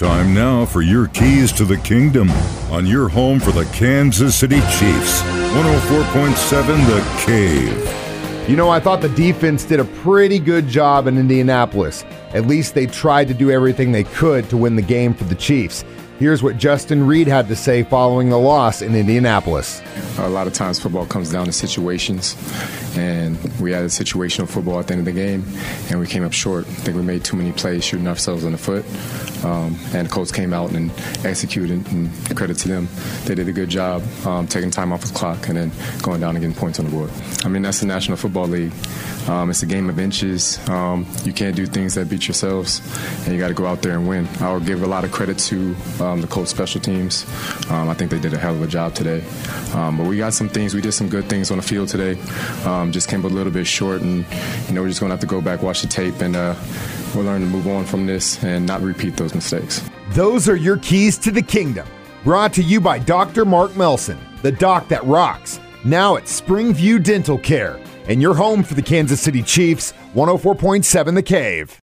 Time now for your keys to the kingdom on your home for the Kansas City Chiefs. 104.7 The Cave. You know, I thought the defense did a pretty good job in Indianapolis. At least they tried to do everything they could to win the game for the Chiefs. Here's what Justin Reid had to say following the loss in Indianapolis. A lot of times football comes down to situations, and we had a situational football at the end of the game, and we came up short. I think we made too many plays shooting ourselves in the foot, um, and the Colts came out and executed, and credit to them. They did a good job um, taking time off the clock and then going down and getting points on the board. I mean, that's the National Football League. Um, it's a game of inches. Um, you can't do things that beat yourselves, and you got to go out there and win. I would give a lot of credit to um, the Colts special teams. Um, I think they did a hell of a job today. But we got some things. We did some good things on the field today. Just came a little bit short, and you know we're just going to have to go back, watch the tape, and uh, we'll learn to move on from this and not repeat those mistakes. Those are your keys to the kingdom. Brought to you by Dr. Mark Melson, the doc that rocks. Now at Springview Dental Care and your home for the Kansas City Chiefs, 104.7 The Cave.